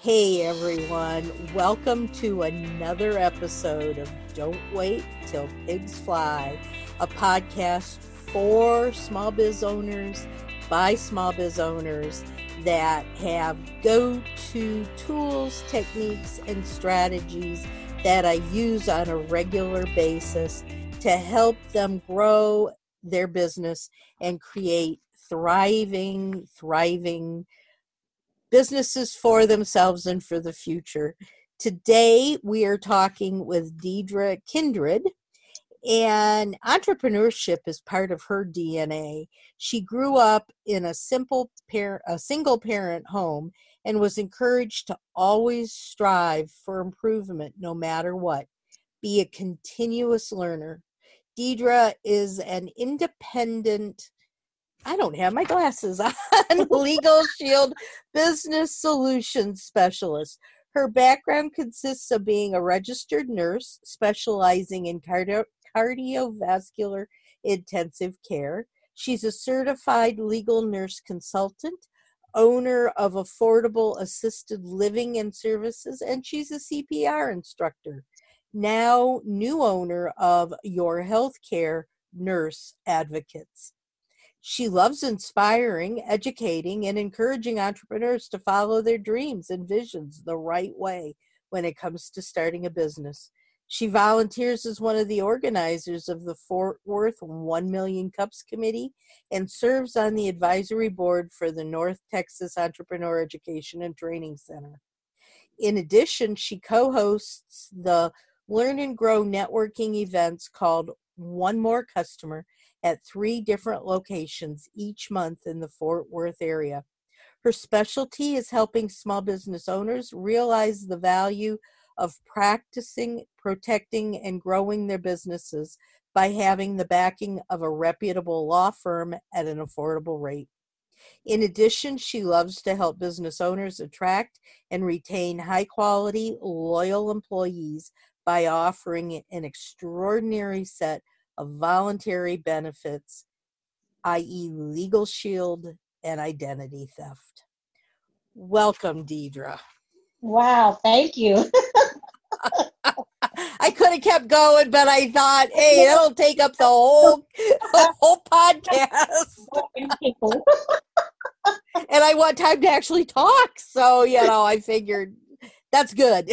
Hey everyone, welcome to another episode of Don't Wait Till Pigs Fly, a podcast for small biz owners by small biz owners that have go to tools, techniques, and strategies that I use on a regular basis to help them grow their business and create thriving, thriving businesses for themselves and for the future. Today, we are talking with Deidre Kindred, and entrepreneurship is part of her DNA. She grew up in a simple parent, a single parent home, and was encouraged to always strive for improvement no matter what. Be a continuous learner. Deidre is an independent I don't have my glasses on. Legal Shield Business Solutions Specialist. Her background consists of being a registered nurse specializing in cardio- cardiovascular intensive care. She's a certified legal nurse consultant, owner of affordable assisted living and services, and she's a CPR instructor. Now, new owner of Your Healthcare Nurse Advocates. She loves inspiring, educating, and encouraging entrepreneurs to follow their dreams and visions the right way when it comes to starting a business. She volunteers as one of the organizers of the Fort Worth 1 Million Cups Committee and serves on the advisory board for the North Texas Entrepreneur Education and Training Center. In addition, she co hosts the Learn and Grow networking events called One More Customer at three different locations each month in the Fort Worth area. Her specialty is helping small business owners realize the value of practicing, protecting, and growing their businesses by having the backing of a reputable law firm at an affordable rate. In addition, she loves to help business owners attract and retain high quality, loyal employees by offering an extraordinary set of voluntary benefits, i.e., legal shield and identity theft. Welcome, Deidre. Wow, thank you. I could have kept going, but I thought, hey, that'll take up the whole the whole podcast. and I want time to actually talk. So, you know, I figured that's good.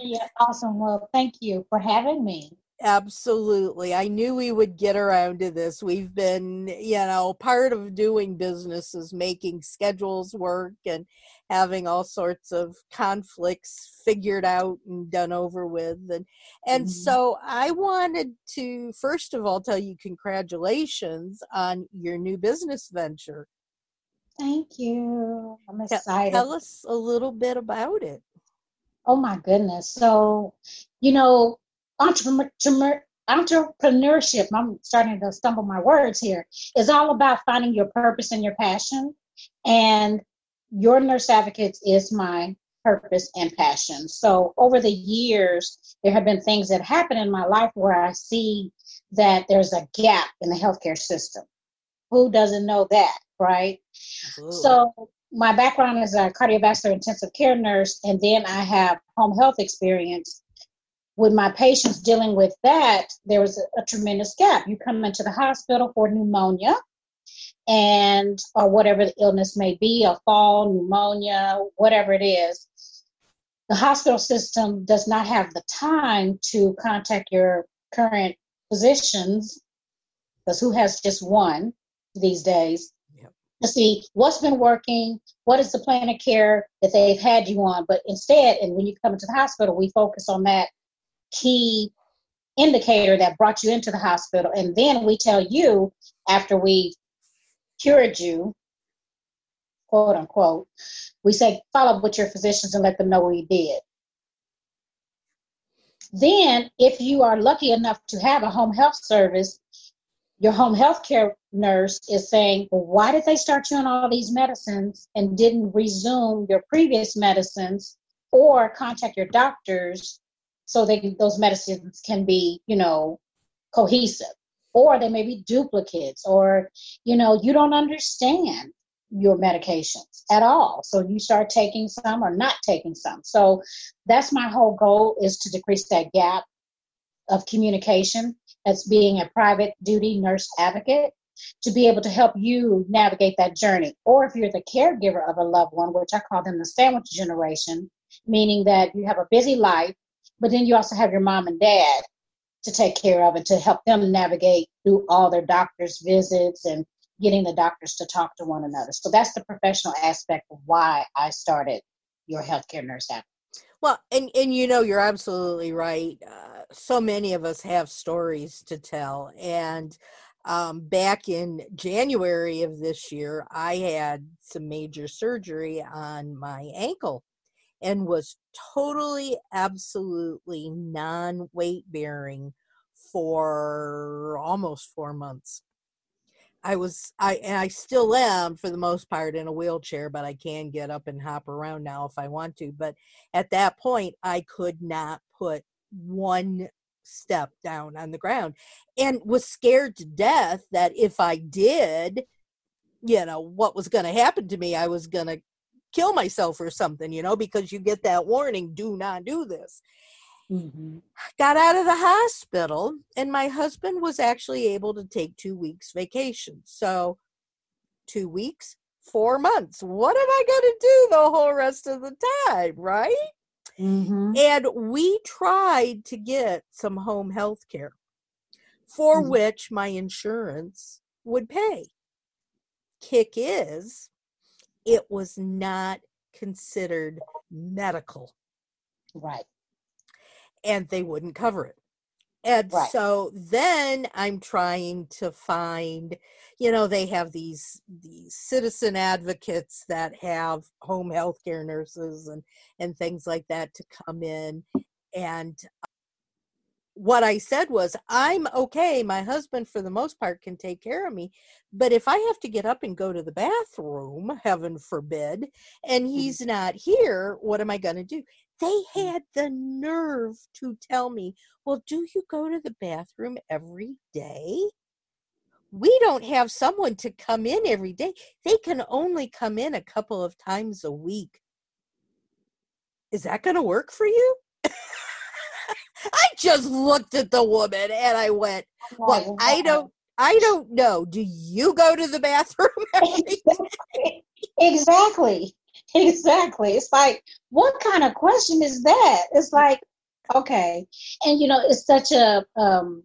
yeah, awesome. Well, thank you for having me. Absolutely. I knew we would get around to this. We've been, you know, part of doing business is making schedules work and having all sorts of conflicts figured out and done over with. And and mm-hmm. so I wanted to first of all tell you congratulations on your new business venture. Thank you. I'm excited. Tell us a little bit about it. Oh my goodness. So, you know, entrepreneur, entrepreneurship, I'm starting to stumble my words here, is all about finding your purpose and your passion. And your nurse advocates is my purpose and passion. So over the years, there have been things that happen in my life where I see that there's a gap in the healthcare system. Who doesn't know that, right? Absolutely. So my background is a cardiovascular intensive care nurse, and then I have home health experience with my patients dealing with that, there was a, a, tremendous gap. You come into the hospital for pneumonia and or whatever the illness may be, a fall, pneumonia, whatever it is. The hospital system does not have the time to contact your current physicians, because who has just one these days, yep. to see what's been working, what is the plan of care that they've had you on. But instead, and when you come into the hospital, we focus on that key indicator that brought you into the hospital. And then we tell you after we cured you, quote unquote, we say follow up with your physicians and let them know what you did. Then, if you are lucky enough to have a home health service, your home health care nurse is saying, well, why did they start you on all these medicines and didn't resume your previous medicines or contact your doctors so they those medicines can be you know cohesive or they may be duplicates or you know you don't understand your medications at all. So you start taking some or not taking some. So that's my whole goal is to decrease that gap of communication as being a private duty nurse advocate to be able to help you navigate that journey. Or if you're the caregiver of a loved one, which I call them the sandwich generation, meaning that you have a busy life, but then you also have your mom and dad to take care of and to help them navigate through all their doctor's visits and getting the doctors to talk to one another. So that's the professional aspect of why I started your healthcare nurse app. Well, and and you know you're absolutely right. Uh, so many of us have stories to tell, and um, back in January of this year, I had some major surgery on my ankle, and was totally, absolutely non weight bearing for almost four months. I was I and I still am for the most part in a wheelchair, but I can get up and hop around now if I want to. But at that point, I could not put one step down on the ground and was scared to death that if I did, you know, what was going to happen to me, I was going to kill myself or something, you know, because you get that warning, do not do this. Mm-hmm. Got out of the hospital, and my husband was actually able to take two weeks vacation. So, two weeks, four months. What am I going to do the whole rest of the time, right? Mm-hmm. And we tried to get some home health care for mm-hmm. which my insurance would pay. Kick is, it was not considered medical. Right and they wouldn't cover it. And right. so then I'm trying to find, you know, they have these these citizen advocates that have home health care nurses and and things like that to come in and what I said was, I'm okay. My husband, for the most part, can take care of me. But if I have to get up and go to the bathroom, heaven forbid, and mm-hmm. he's not here, what am I going to do? They mm. had the nerve to tell me, Well, do you go to the bathroom every day? We don't have someone to come in every day. They can only come in a couple of times a week. Is that going to work for you? Just looked at the woman and I went, "Well, I don't I don't know. Do you go to the bathroom Exactly. Exactly. It's like, what kind of question is that? It's like, okay. And you know, it's such a um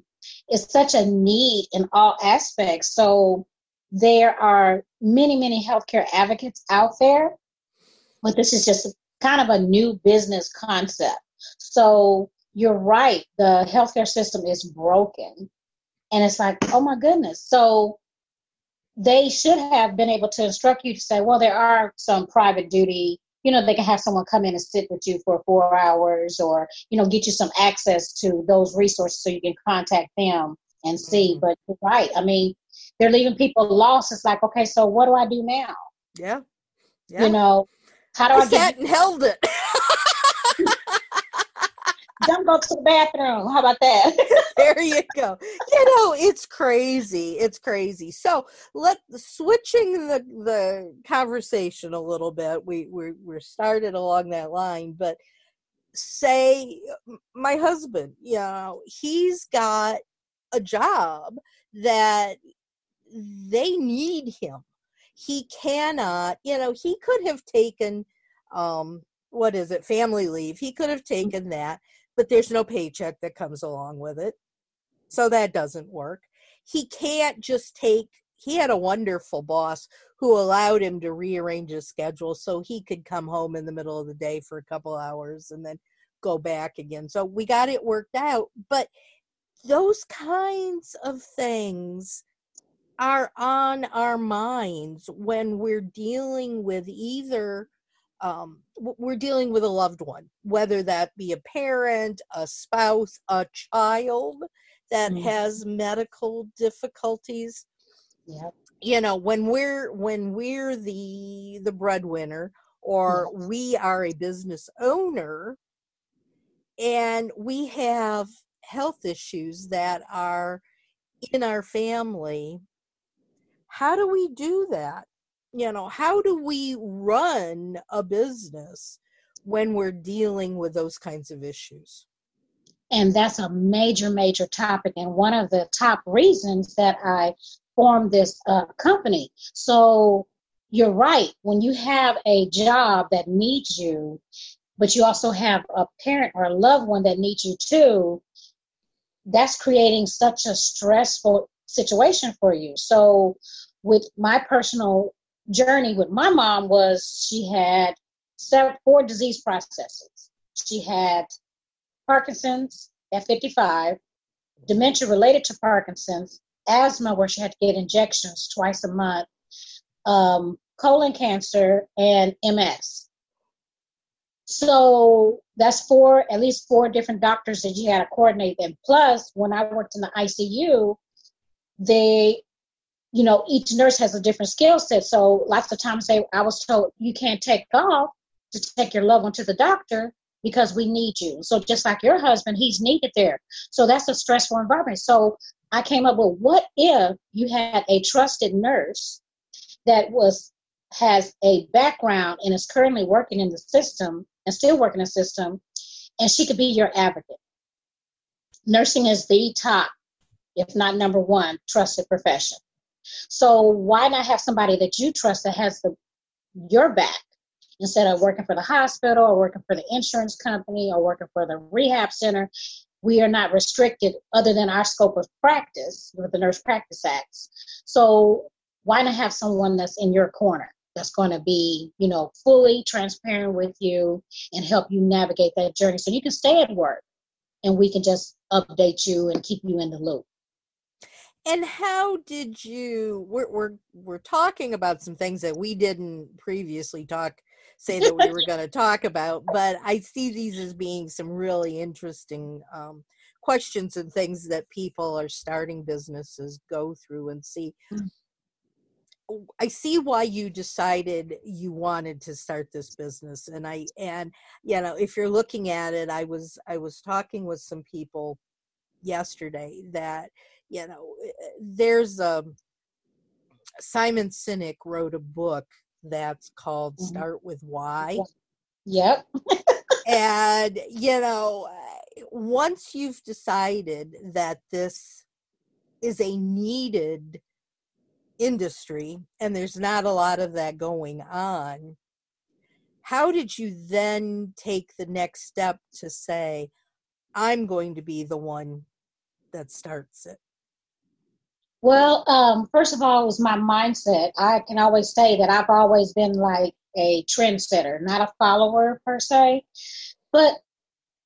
it's such a need in all aspects. So there are many, many healthcare advocates out there, but this is just kind of a new business concept. So you're right. The healthcare system is broken. And it's like, oh my goodness. So they should have been able to instruct you to say, well, there are some private duty, you know, they can have someone come in and sit with you for four hours or, you know, get you some access to those resources so you can contact them and see. Mm-hmm. But you're right. I mean, they're leaving people lost. It's like, okay, so what do I do now? Yeah. yeah. You know, how do I, I get and held it? don't go to the bathroom. How about that? there you go. You know, it's crazy. It's crazy. So let switching the the conversation a little bit. We we we're started along that line, but say my husband, you know, he's got a job that they need him. He cannot, you know, he could have taken um what is it family leave he could have taken that but there's no paycheck that comes along with it. So that doesn't work. He can't just take, he had a wonderful boss who allowed him to rearrange his schedule so he could come home in the middle of the day for a couple hours and then go back again. So we got it worked out. But those kinds of things are on our minds when we're dealing with either um, we're dealing with a loved one, whether that be a parent, a spouse, a child that mm-hmm. has medical difficulties. Yep. You know, when we're when we're the the breadwinner or yes. we are a business owner and we have health issues that are in our family, how do we do that? You know how do we run a business when we're dealing with those kinds of issues? And that's a major major topic and one of the top reasons that i formed this uh, company. So you're right when you have a job that needs you but you also have a parent or a loved one that needs you too that's creating such a stressful situation for you. So with my personal journey with my mom was she had seven, four disease processes. She had Parkinson's at 55, dementia related to Parkinson's, asthma where she had to get injections twice a month, um, colon cancer, and MS. So that's four, at least four different doctors that you had to coordinate. And plus, when I worked in the ICU, they you know, each nurse has a different skill set. So lots of times they, I was told you can't take off to take your loved one to the doctor because we need you. So just like your husband, he's needed there. So that's a stressful environment. So I came up with what if you had a trusted nurse that was has a background and is currently working in the system and still working in the system, and she could be your advocate. Nursing is the top, if not number one, trusted profession. So why not have somebody that you trust that has the your back instead of working for the hospital or working for the insurance company or working for the rehab center? We are not restricted other than our scope of practice with the Nurse Practice Acts. So why not have someone that's in your corner? that's going to be, you know, fully transparent with you and help you navigate that journey so you can stay at work and we can just update you and keep you in the loop and how did you we're, we're we're talking about some things that we didn't previously talk say that we were going to talk about but i see these as being some really interesting um, questions and things that people are starting businesses go through and see mm. I see why you decided you wanted to start this business and I and you know if you're looking at it I was I was talking with some people yesterday that you know eh, eh, there's a um, simon sinek wrote a book that's called mm-hmm. start with why. Yep. And you know eh, once you've decided that this is a needed industry and there's not a lot of that going on how did you then take the next step to say i'm going to be the one that starts it well, um, first of all, it was my mindset. I can always say that I've always been like a trendsetter, not a follower per se. But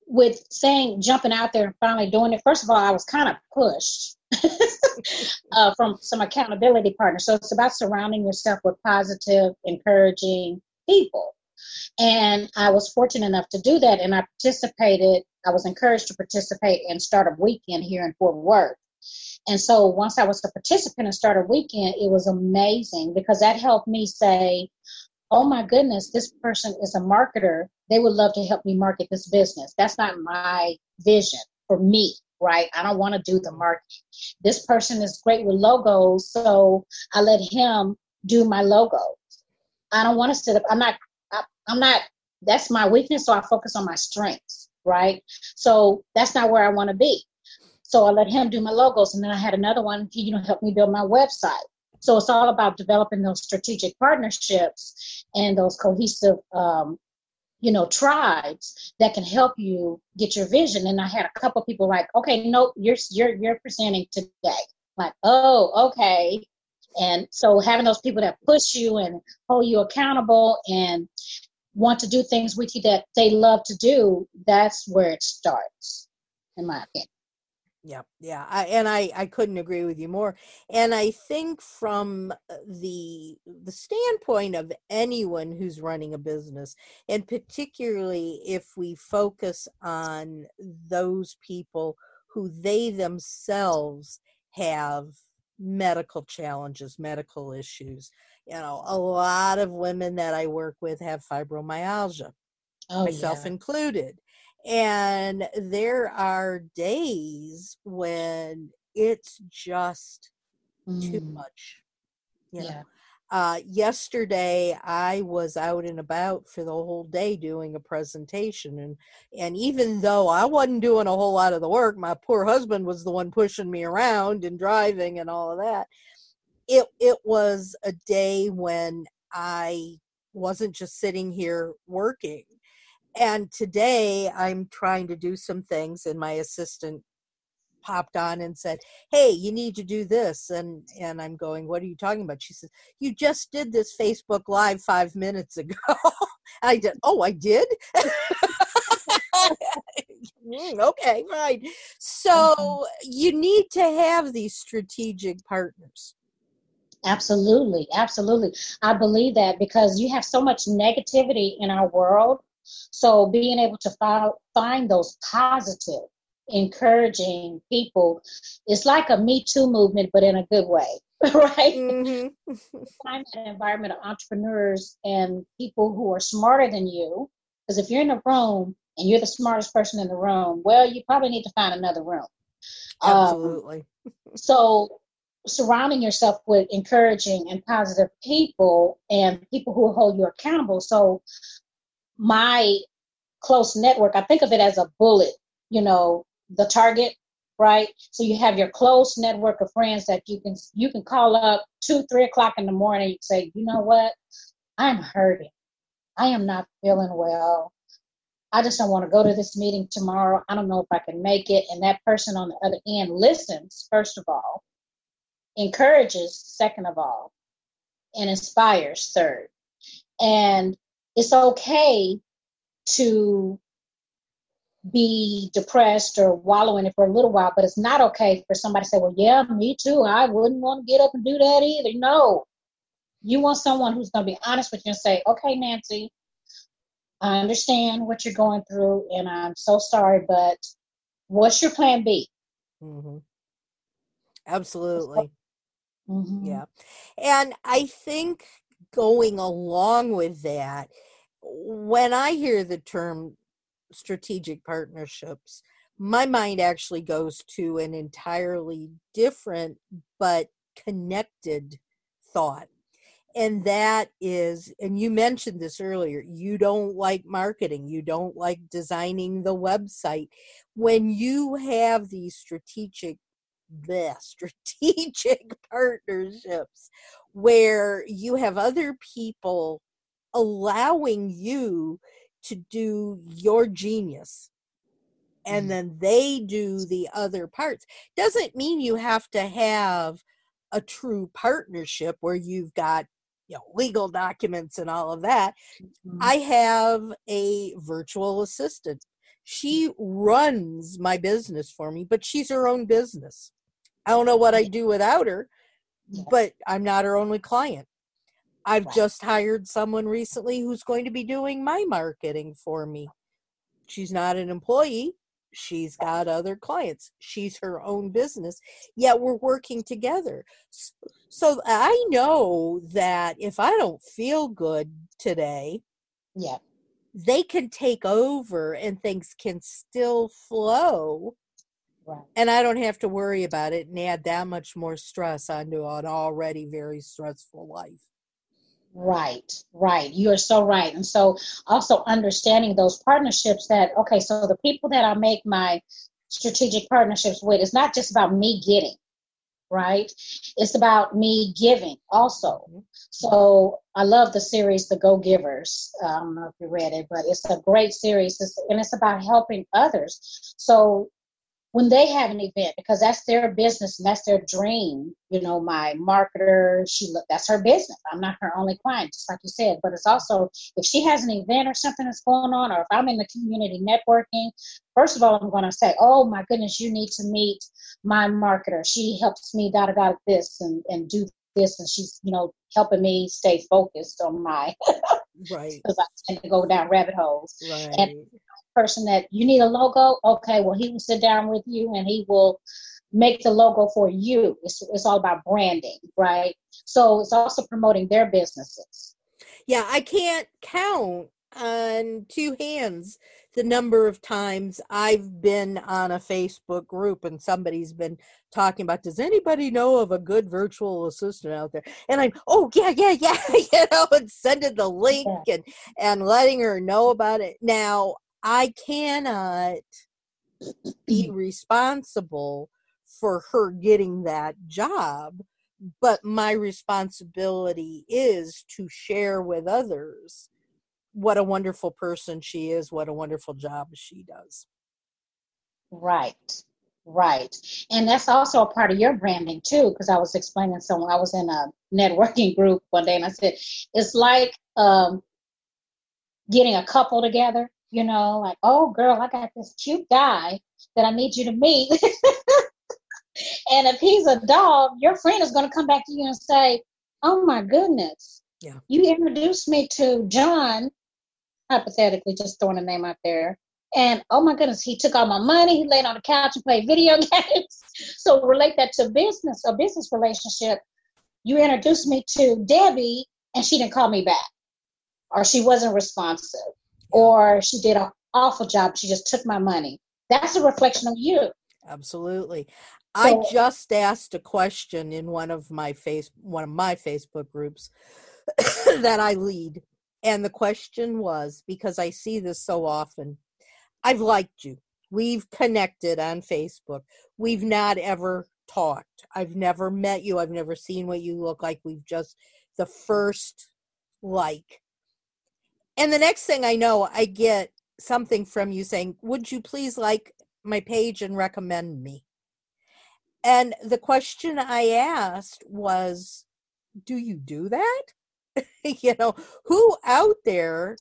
with saying jumping out there and finally doing it, first of all, I was kind of pushed uh, from some accountability partners. So it's about surrounding yourself with positive, encouraging people. And I was fortunate enough to do that. And I participated, I was encouraged to participate in Startup Weekend here in Fort Worth. And so once I was a participant and Startup Weekend, it was amazing because that helped me say, oh my goodness, this person is a marketer. They would love to help me market this business. That's not my vision for me, right? I don't want to do the marketing. This person is great with logos, so I let him do my logos. I don't want to sit up. I'm not, I, I'm not, that's my weakness, so I focus on my strengths, right? So that's not where I want to be. So I let him do my logos. And then I had another one, he, you know, helped me build my website. So it's all about developing those strategic partnerships and those cohesive, um, you know, tribes that can help you get your vision. And I had a couple people like, okay, nope, you're you're you're presenting today. Like, oh, okay. And so having those people that push you and hold you accountable and want to do things with you that they love to do, that's where it starts, in my opinion. Yeah, yeah, I, and I I couldn't agree with you more. And I think from uh, the the standpoint of anyone who's running a business, and particularly if we focus on those people who they themselves have medical challenges, medical issues. You know, a lot of women that I work with have fibromyalgia, oh, myself yeah. included and there are days when it's just mm. too much. You know? Yeah. uh, yesterday I was out and about for the whole day doing a presentation and and even though I wasn't doing a whole lot of the work, my poor husband was the one pushing me around and driving and all of that. It it was a day when I wasn't just sitting here working. And today I'm trying to do some things and my assistant popped on and said, "Hey, you need to do this." And and I'm going, "What are you talking about?" She says, "You just did this Facebook live 5 minutes ago." I did. "Oh, I did?" mm, okay, fine. So, mm-hmm. you need to have these strategic partners. Absolutely, absolutely. I believe that because you have so much negativity in our world. So being able to find, find those positive encouraging people. It's like a Me Too movement, but in a good way, right? Mm-hmm. Find an environment of entrepreneurs and people who are smarter than you. Because if you're in a room and you're the smartest person in the room, well, you probably need to find another room. Um, Absolutely. Um, so surrounding yourself with encouraging and positive people and people who hold you accountable. So my close network, I think of it as a bullet, you know, the target, right? So you have your close network of friends that you can you can call up two, three o'clock in the morning. You say, you know what? I'm hurting. I am not feeling well. I just don't want to go to this meeting tomorrow. I don't know if I can make it. And that person on the other end listens, first of all, encourages, second of all, and inspires, third. And it's okay to be depressed or wallow in it for a little while, but it's not okay for somebody to say, Well, yeah, me too. I wouldn't want to get up and do that either. No. You want someone who's going to be honest with you and say, Okay, Nancy, I understand what you're going through, and I'm so sorry, but what's your plan B? Mm-hmm. Absolutely. Mm-hmm. Yeah. And I think going along with that, when I hear the term strategic partnerships, my mind actually goes to an entirely different but connected thought. And that is, and you mentioned this earlier, you don't like marketing, you don't like designing the website. When you have these strategic the strategic partnerships where you have other people allowing you to do your genius and mm-hmm. then they do the other parts. Doesn't mean you have to have a true partnership where you've got you know legal documents and all of that. Mm-hmm. i have a virtual assistant. She runs my business for me but she's her own business i don't know what I'd do without her but i'm not her only client I've right. just hired someone recently who's going to be doing my marketing for me. She's not an employee. She's got other clients. She's her own business. Yet we're working together. So I know that if I don't feel good today, yeah, they can take over and things can still flow. Right. And I don't have to worry about it and add that much more stress onto an already very stressful life. Right, right. You are so right. And so also understanding those partnerships that, okay, so the people that I make my strategic partnerships with, it's not just about me getting, right? It's about me giving also. Mm-hmm. So I love the series, The Go Givers. I don't know if you read it, but it's a great series it's, and it's about helping others. So when they have an event because that's their business and that's their dream you know my marketer she look that's her business. I'm not her only client just like you said. But it's also if she has an event or something that's going on or if i'm in the community networking first of all i'm going to say oh my goodness you need to meet my marketer. She helps me da da da this and and do this and she's you know helping me stay focused on my right. Because i tend to go down rabbit holes. Right. and person that you need a logo. Okay, well, he will sit down with you and he will make the logo for you. It's, it's all about branding, right? So it's also promoting their businesses. Yeah, I can't count on two hands the number of times I've been on a Facebook group and somebody's been talking about, does anybody know of a good virtual assistant out there? And I'm, oh yeah, yeah, yeah, you know, and sending the link and and letting her know about it. Now I cannot be responsible for her getting that job, but my responsibility is to share with others what a wonderful person she is, what a wonderful job she does. Right, right. And that's also a part of your branding too, because I was explaining someone, I was in a networking group one day and I said, it's like um, getting a couple together, you know, like, oh girl, I got this cute guy that I need you to meet. and if he's a dog, your friend is going to come back to you and say, oh my goodness. Yeah. You introduced me to John hypothetically just throwing a name out there. And oh my goodness, he took all my money. He laid on the couch and played video games. so relate that to business, a business relationship. You introduced me to Debbie, and she didn't call me back, or she wasn't responsive, or she did an awful job. She just took my money. That's a reflection of you. Absolutely. So, I just asked a question in one of my face one of my Facebook groups that I lead and the question was because I see this so often I've liked you. We've connected on Facebook. We've not ever talked. I've never met you. I've never seen what you look like. We've just the first like. And the next thing I know, I get something from you saying, Would you please like my page and recommend me? And the question I asked was, Do you do that? you know, who out there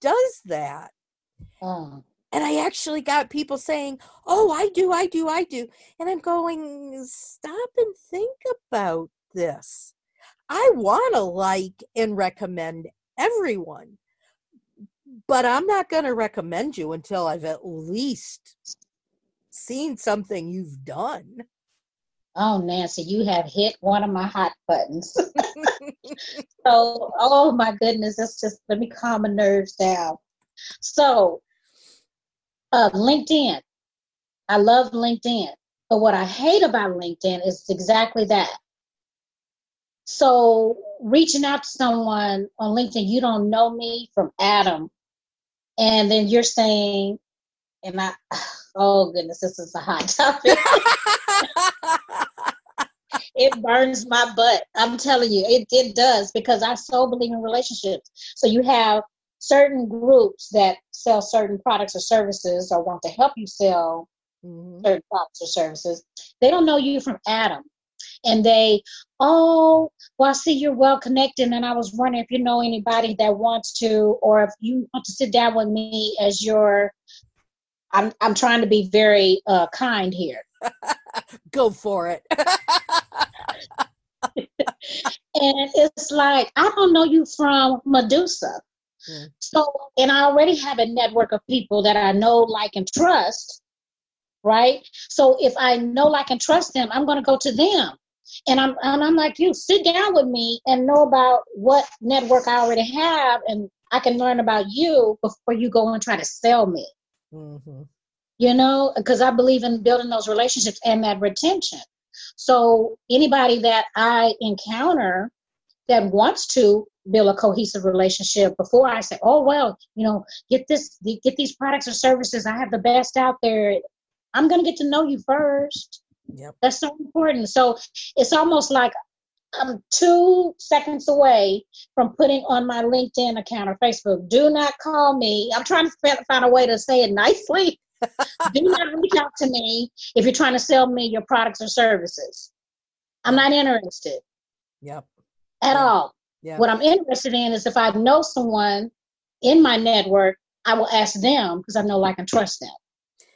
does that? Oh. And I actually got people saying, Oh, I do, I do, I do. And I'm going, Stop and think about this. I want to like and recommend everyone, but I'm not going to recommend you until I've at least seen something you've done. Oh, Nancy, you have hit one of my hot buttons. so, oh my goodness, let's just let me calm my nerves down. So, uh, LinkedIn. I love LinkedIn. But what I hate about LinkedIn is exactly that. So, reaching out to someone on LinkedIn, you don't know me from Adam. And then you're saying, and I, oh goodness, this is a hot topic. it burns my butt. I'm telling you, it, it does because I so believe in relationships. So you have certain groups that sell certain products or services or want to help you sell mm-hmm. certain products or services. They don't know you from Adam. And they, oh, well, I see you're well connected. And I was wondering if you know anybody that wants to, or if you want to sit down with me as your I'm I'm trying to be very uh, kind here. Go for it. and it's like I don't know you from Medusa. Mm. So, and I already have a network of people that I know, like, and trust, right? So, if I know, like, and trust them, I'm going to go to them. And I'm, and I'm like, you sit down with me and know about what network I already have, and I can learn about you before you go and try to sell me. Mm-hmm. You know, because I believe in building those relationships and that retention. So anybody that I encounter that wants to build a cohesive relationship before I say, oh well, you know, get this, get these products or services. I have the best out there. I'm going to get to know you first. Yep. That's so important. So it's almost like I'm two seconds away from putting on my LinkedIn account or Facebook. Do not call me. I'm trying to find a way to say it nicely. Do not reach out to me if you're trying to sell me your products or services. I'm not interested. Yep. At yep. all. Yep. What I'm interested in is if I know someone in my network, I will ask them because I know, like, and trust them.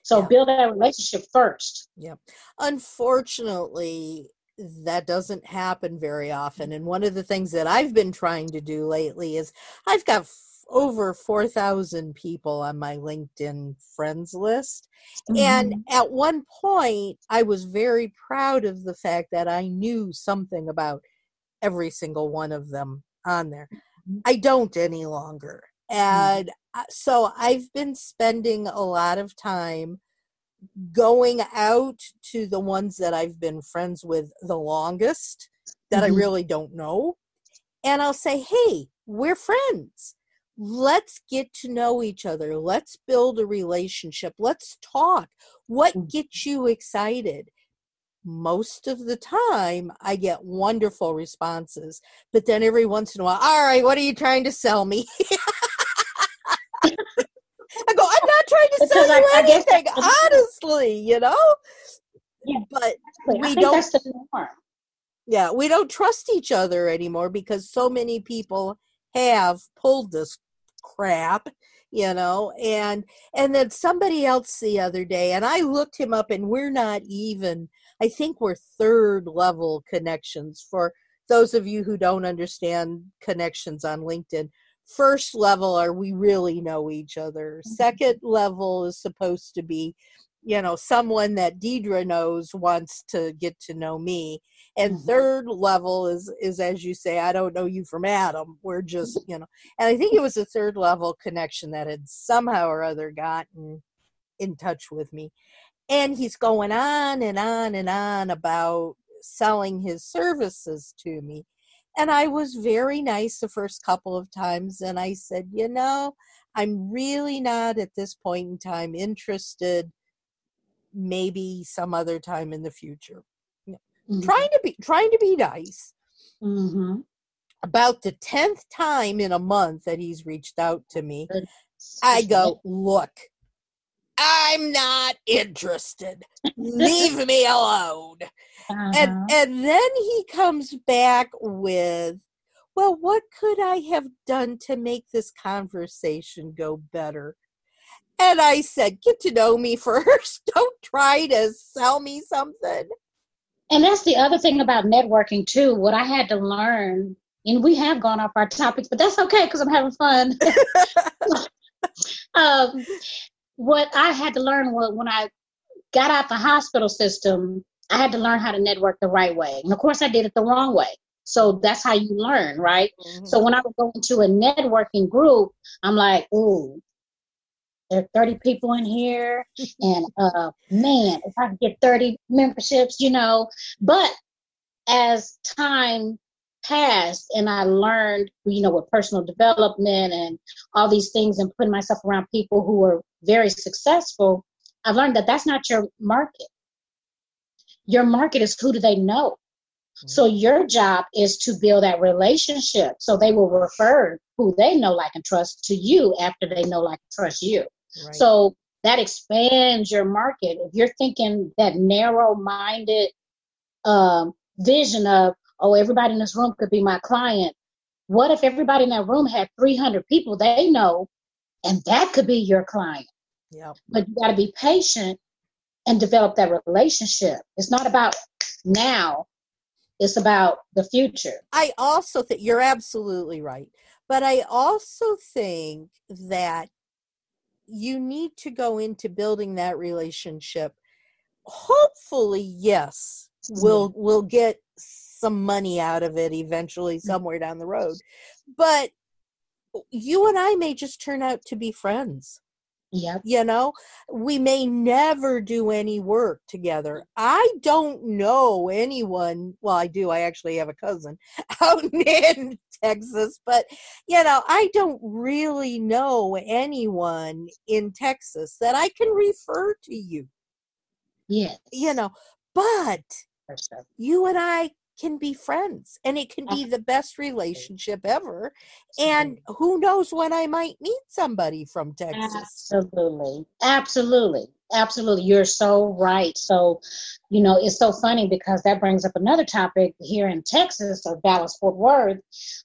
So build that relationship first. Yep. Unfortunately, that doesn't happen very often. And one of the things that I've been trying to do lately is I've got over 4,000 people on my LinkedIn friends list. Mm-hmm. And at one point, I was very proud of the fact that I knew something about every single one of them on there. Mm-hmm. I don't any longer. And mm-hmm. so I've been spending a lot of time going out to the ones that I've been friends with the longest that mm-hmm. I really don't know. And I'll say, hey, we're friends. Let's get to know each other. Let's build a relationship. Let's talk. What mm. gets you excited? Most of the time, I get wonderful responses. But then every once in a while, all right, what are you trying to sell me? I go, I'm not trying to because I, I honestly, you know? Yeah, but we don't. Yeah, we don't trust each other anymore because so many people have pulled this crap you know and and then somebody else the other day and i looked him up and we're not even i think we're third level connections for those of you who don't understand connections on linkedin first level are we really know each other. Mm-hmm. second level is supposed to be you know someone that deidre knows wants to get to know me. And mm-hmm. third level is is as you say i don't know you from adam. We're just you know and i think it was a third level connection that had somehow or other gotten in touch with me. And he's going on and on and on about selling his services to me and I was very nice the first couple of times. And I said, you know, I'm really not at this point in time interested. Maybe some other time in the future. Mm-hmm. Trying to be trying to be nice. Mm-hmm. About the tenth time in a month that he's reached out to me, I go, look, I'm not interested. Leave me alone. Uh-huh. And and then he comes back with, well, what could I have done to make this conversation go better? And I said, get to know me first. Don't try to sell me something. And that's the other thing about networking too. What I had to learn, and we have gone off our topics, but that's okay because I'm having fun. um, what I had to learn was when I got out the hospital system, I had to learn how to network the right way. And of course, I did it the wrong way. So that's how you learn, right? Mm-hmm. So when I would go into a networking group, I'm like, ooh, there are 30 people in here. and uh, man, if I could get 30 memberships, you know. But as time passed and I learned, you know, with personal development and all these things and putting myself around people who were very successful, I've learned that that's not your market. Your market is who do they know? Mm-hmm. So your job is to build that relationship. So they will refer who they know, like, and trust to you after they know, like, and trust you. Right. So that expands your market. If you're thinking that narrow minded um, vision of, oh, everybody in this room could be my client, what if everybody in that room had 300 people they know and that could be your client? Yeah. But you got to be patient and develop that relationship. It's not about now, it's about the future. I also think you're absolutely right. But I also think that you need to go into building that relationship. Hopefully, yes, we'll we'll get some money out of it eventually mm. somewhere down the road. But you and I may just turn out to be friends. Yeah. You know, we may never do any work together. I don't know anyone. Well, I do. I actually have a cousin out in Texas, but, you know, I don't really know anyone in Texas that I can refer to you. Yes. You know, but you and I can be friends and it can be the best relationship ever and who knows when i might meet somebody from texas. Absolutely. Absolutely. Absolutely. You're so right. So you know it's so funny because that brings up another topic here in texas or dallas fort worth.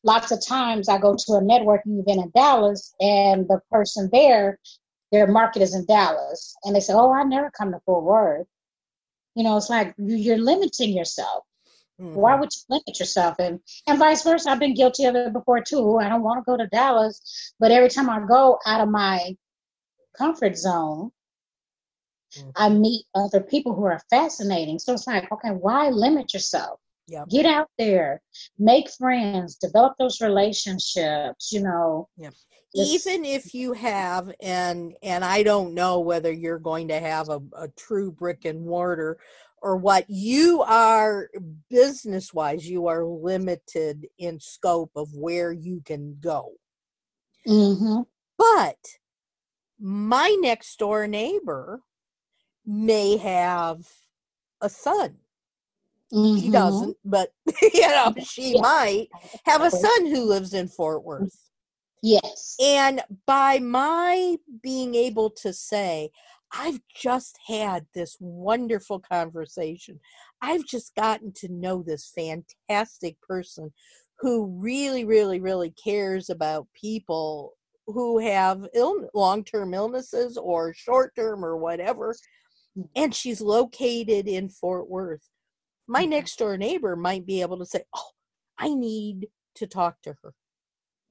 Lots of times i go to a networking event in dallas and the person there their market is in dallas and they say oh i never come to fort worth. You know it's like you're limiting yourself Mm-hmm. Why would you limit yourself? And and vice versa. I've been guilty of it before too. I don't want to go to Dallas, but every time I go out of my comfort zone, mm-hmm. I meet other people who are fascinating. So it's like, okay, why limit yourself? Yep. Get out there, make friends, develop those relationships, you know. Yep. even if you have and and i don't know whether you're going to have a, a true brick and mortar or what you are business wise you are limited in scope of where you can go mm-hmm. but my next door neighbor may have a son mm-hmm. he doesn't but you know she yeah. might have a son who lives in fort worth Yes. And by my being able to say, I've just had this wonderful conversation. I've just gotten to know this fantastic person who really, really, really cares about people who have Ill- long-term illnesses or short-term or whatever. And she's located in Fort Worth. My mm-hmm. next door neighbor might be able to say, "Oh, I need to talk to her."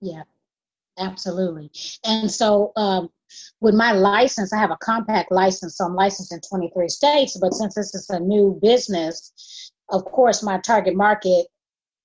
Yeah. Absolutely. And so um, with my license, I have a compact license, so I'm licensed in 23 states. But since this is a new business, of course, my target market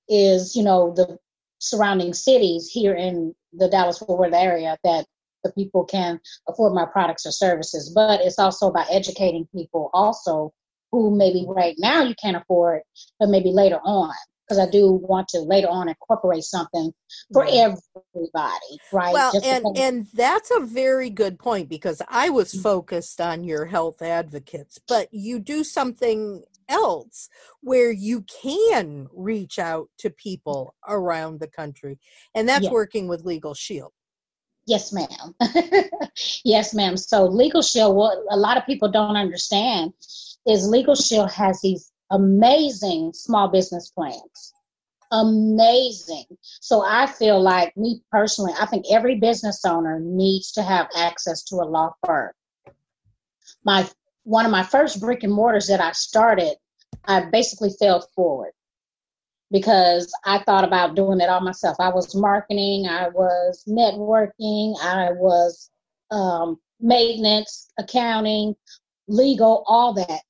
is, you know, the surrounding cities here in the Dallas Fort Worth area that the people can afford my products or services. But it's also about educating people also who maybe right now you can't afford, but maybe later on because I do want to later on incorporate something for everybody, right? Well, Just and and that's a very good point because I was mm-hmm. focused on your health advocates, but you do something else where you can reach out to people around the country, and that's yeah. working with Legal Shield. Yes, ma'am. yes, ma'am. So Legal Shield, what a lot of people don't understand is Legal Shield has these amazing small business plans. Amazing. So I feel like me personally, I think every business owner needs to have access to a law firm. My one of my first brick and mortars that I started, I basically fell forward because I thought about doing it all myself. I was marketing, I was networking, I was um, maintenance, accounting, legal, all that.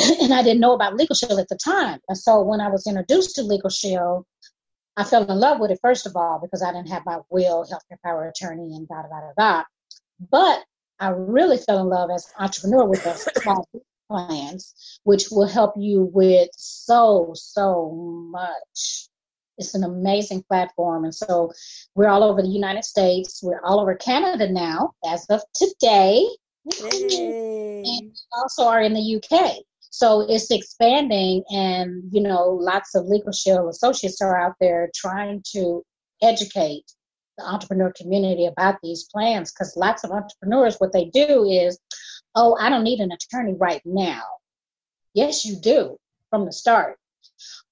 and I didn't know about Legal Shield at the time. And so when I was introduced to Legal Shield, I fell in love with it first of all because I didn't have my will, healthcare power attorney, and da da da da. But I really fell in love as an entrepreneur with the small plans, which will help you with so so much. It's an amazing platform, and so we're all over the United States. We're all over Canada now, as of today. Yay. And we also are in the UK. So it's expanding, and you know, lots of Legal Shield associates are out there trying to educate the entrepreneur community about these plans because lots of entrepreneurs, what they do is, oh, I don't need an attorney right now. Yes, you do from the start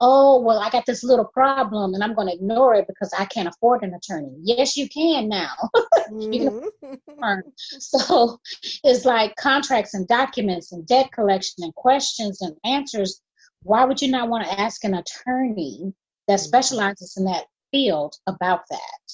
oh, well, I got this little problem and I'm going to ignore it because I can't afford an attorney. Yes, you can now. mm-hmm. so it's like contracts and documents and debt collection and questions and answers. Why would you not want to ask an attorney that mm-hmm. specializes in that field about that?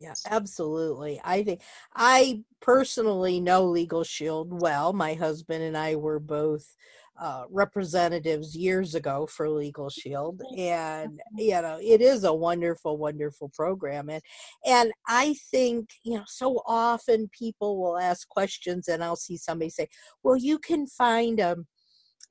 Yeah, absolutely. I think I personally know Legal Shield well. My husband and I were both uh, representatives years ago for Legal Shield, and you know it is a wonderful, wonderful program, and and I think you know so often people will ask questions, and I'll see somebody say, "Well, you can find a."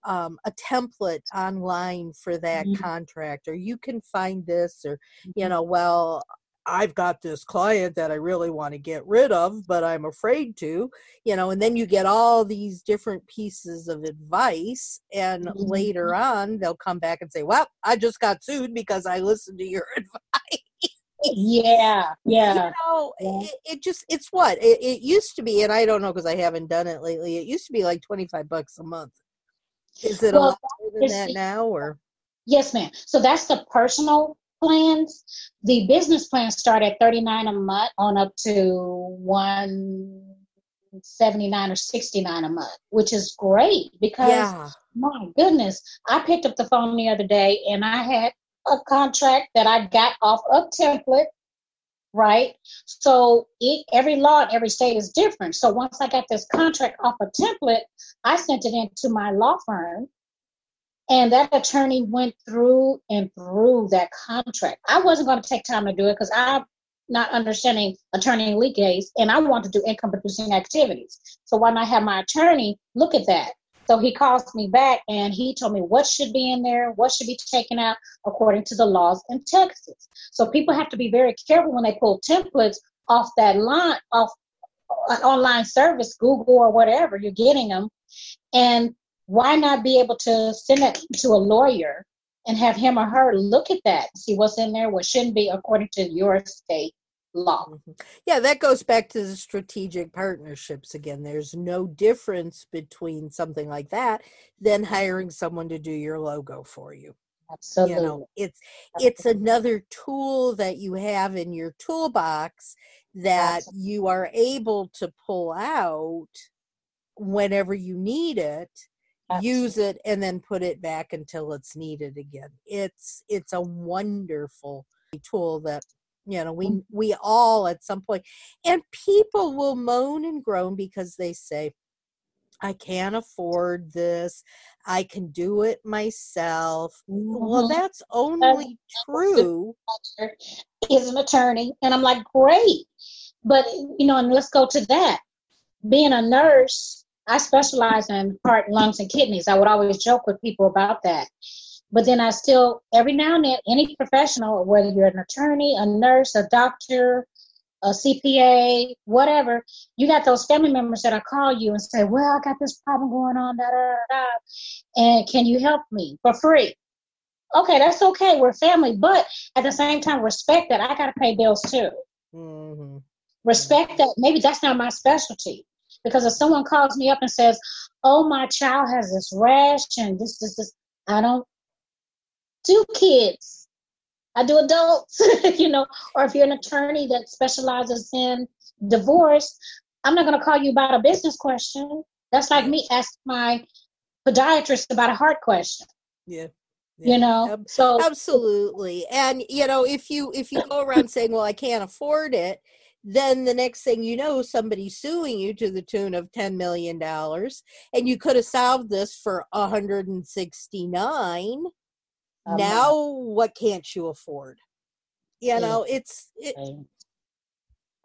Um, a template online for that mm-hmm. contract or you can find this or you mm-hmm. know well I've got this client that I really want to get rid of, but I'm afraid to, you know, and then you get all these different pieces of advice. And mm-hmm. later on, they'll come back and say, Well, I just got sued because I listened to your advice. yeah, yeah. You know, yeah. It, it, just, it's what? It, it used to be, and I don't know because I haven't done it lately, it used to be like 25 bucks a month. Is it well, a lot more than that now or? Yes, ma'am. So that's the personal plans. The business plans start at 39 a month on up to 179 or 69 a month, which is great because yeah. my goodness, I picked up the phone the other day and I had a contract that I got off of template right? So it, every law in every state is different. So once I got this contract off a template, I sent it in to my law firm and that attorney went through and through that contract. I wasn't going to take time to do it because I'm not understanding attorney case, and I want to do income producing activities. So why not have my attorney look at that? So he calls me back and he told me what should be in there, what should be taken out according to the laws in Texas. So people have to be very careful when they pull templates off that line, off an online service, Google or whatever, you're getting them. And why not be able to send it to a lawyer and have him or her look at that, see what's in there, what shouldn't be according to your state law. Mm-hmm. Yeah, that goes back to the strategic partnerships again. There's no difference between something like that than hiring someone to do your logo for you. Absolutely. You know, it's it's another tool that you have in your toolbox that Absolutely. you are able to pull out whenever you need it Absolutely. use it and then put it back until it's needed again it's it's a wonderful tool that you know we mm. we all at some point and people will moan and groan because they say I can't afford this. I can do it myself. Mm-hmm. Well, that's only true. Is an attorney, and I'm like, great, but you know, and let's go to that. Being a nurse, I specialize in heart, lungs, and kidneys. I would always joke with people about that. But then I still, every now and then, any professional, whether you're an attorney, a nurse, a doctor, a CPA, whatever, you got those family members that I call you and say, Well, I got this problem going on, da, da, da, and can you help me for free? Okay, that's okay. We're family, but at the same time, respect that I got to pay bills too. Mm-hmm. Respect that maybe that's not my specialty. Because if someone calls me up and says, Oh, my child has this rash and this, this, this, I don't do kids. I do adults, you know, or if you're an attorney that specializes in divorce, I'm not going to call you about a business question. That's like me asking my podiatrist about a heart question. Yeah. yeah. You know, so absolutely. And you know, if you if you go around saying, "Well, I can't afford it," then the next thing you know somebody's suing you to the tune of 10 million dollars and you could have solved this for 169 um, now what can't you afford? You know it's it,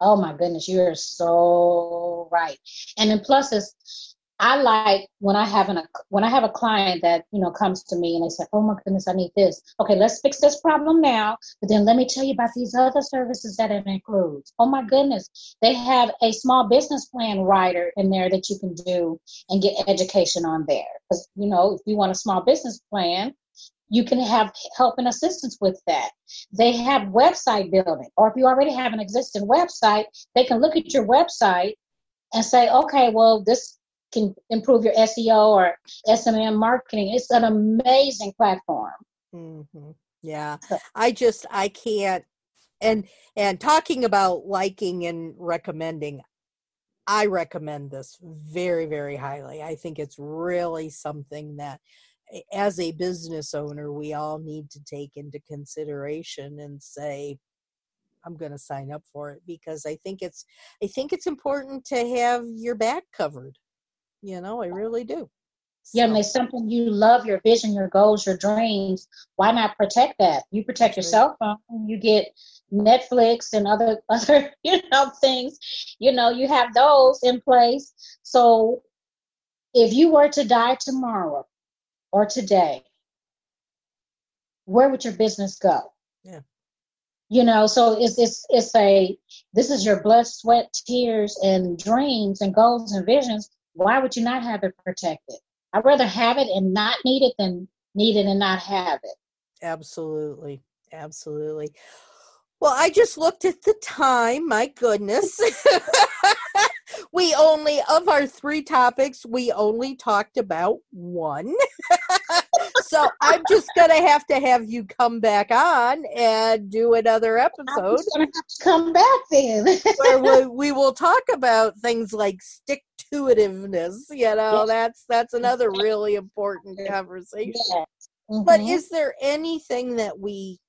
oh my goodness you're so right. And then plus it's I like when I have an when I have a client that you know comes to me and they say, "Oh my goodness, I need this." Okay, let's fix this problem now, but then let me tell you about these other services that it includes. Oh my goodness, they have a small business plan writer in there that you can do and get education on there. Because you know, if you want a small business plan, you can have help and assistance with that. They have website building, or if you already have an existing website, they can look at your website and say, okay, well, this can improve your SEO or SMM marketing. It's an amazing platform. Mm-hmm. Yeah, I just I can't. And and talking about liking and recommending, I recommend this very very highly. I think it's really something that as a business owner we all need to take into consideration and say I'm going to sign up for it because I think it's I think it's important to have your back covered. You know, I really do. So. Yeah, and it's something you love, your vision, your goals, your dreams. Why not protect that? You protect your cell phone, you get Netflix and other other you know things. You know, you have those in place. So if you were to die tomorrow or today, where would your business go? Yeah. You know, so it's it's it's a this is your blood, sweat, tears, and dreams and goals and visions why would you not have it protected? I'd rather have it and not need it than need it and not have it. Absolutely. Absolutely. Well, I just looked at the time. My goodness. we only, of our three topics, we only talked about one. so I'm just going to have to have you come back on and do another episode. To have to come back then. where we, we will talk about things like stick to itiveness. You know, that's that's another really important conversation. Mm-hmm. But is there anything that we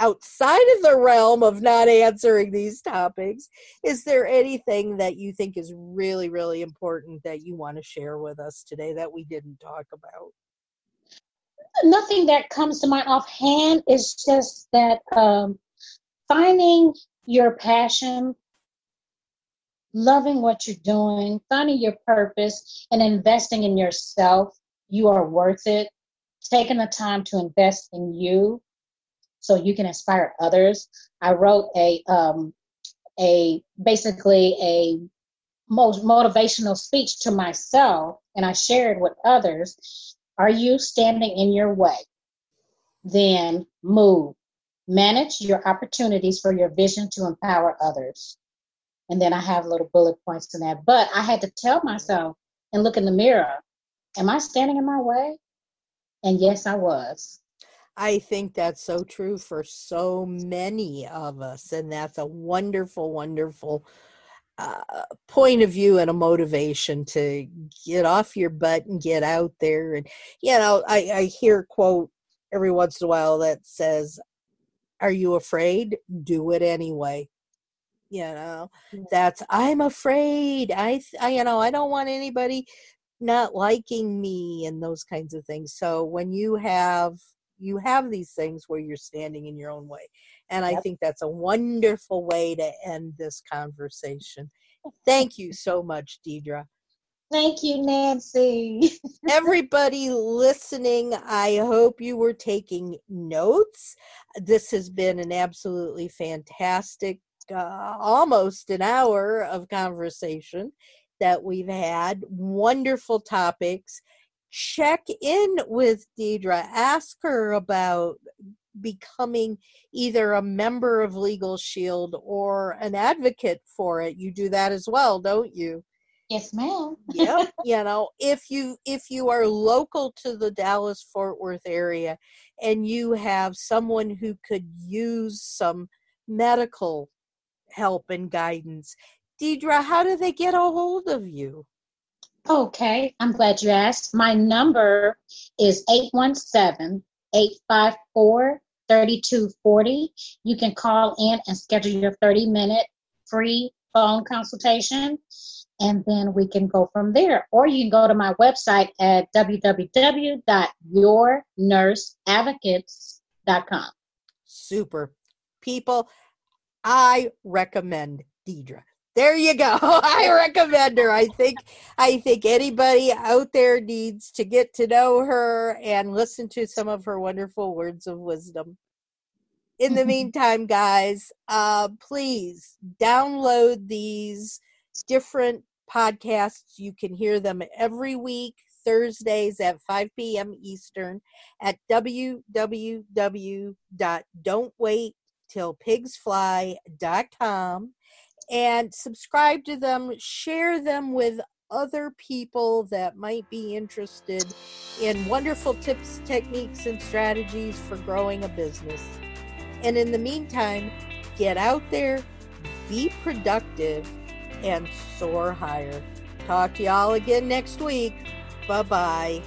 outside of the realm of not answering these topics, is there anything that you think is really, really important that you want to share with us today that we didn't talk about? Nothing that comes to mind offhand is just that um, finding your passion, loving what you're doing, finding your purpose, and investing in yourself, you are worth it. Taking the time to invest in you so you can inspire others. I wrote a um, a basically a most motivational speech to myself, and I shared with others. Are you standing in your way? Then move. Manage your opportunities for your vision to empower others. And then I have little bullet points in that. But I had to tell myself and look in the mirror, am I standing in my way? And yes, I was. I think that's so true for so many of us. And that's a wonderful, wonderful uh, point of view and a motivation to get off your butt and get out there. And, you know, I, I hear quote every once in a while that says, Are you afraid? Do it anyway you know that's i'm afraid I, I you know i don't want anybody not liking me and those kinds of things so when you have you have these things where you're standing in your own way and yep. i think that's a wonderful way to end this conversation thank you so much deidre Thank you, Nancy. Everybody listening, I hope you were taking notes. This has been an absolutely fantastic uh, almost an hour of conversation that we've had. Wonderful topics. Check in with Deidre. Ask her about becoming either a member of Legal Shield or an advocate for it. You do that as well, don't you? Yes, ma'am. yeah, you know, if you if you are local to the Dallas Fort Worth area and you have someone who could use some medical help and guidance. Deidre, how do they get a hold of you? Okay, I'm glad you asked. My number is 817 854 3240. You can call in and schedule your 30 minute free phone consultation, and then we can go from there. Or you can go to my website at www.yournurseadvocates.com. Super. People, I recommend Deidre. There you go. I recommend her. I think I think anybody out there needs to get to know her and listen to some of her wonderful words of wisdom. In the meantime, guys, uh, please download these different podcasts. You can hear them every week, Thursdays at 5 p.m. Eastern at www.don'twait tillpigsfly.com and subscribe to them, share them with other people that might be interested in wonderful tips, techniques, and strategies for growing a business. And in the meantime, get out there, be productive, and soar higher. Talk to y'all again next week. Bye bye.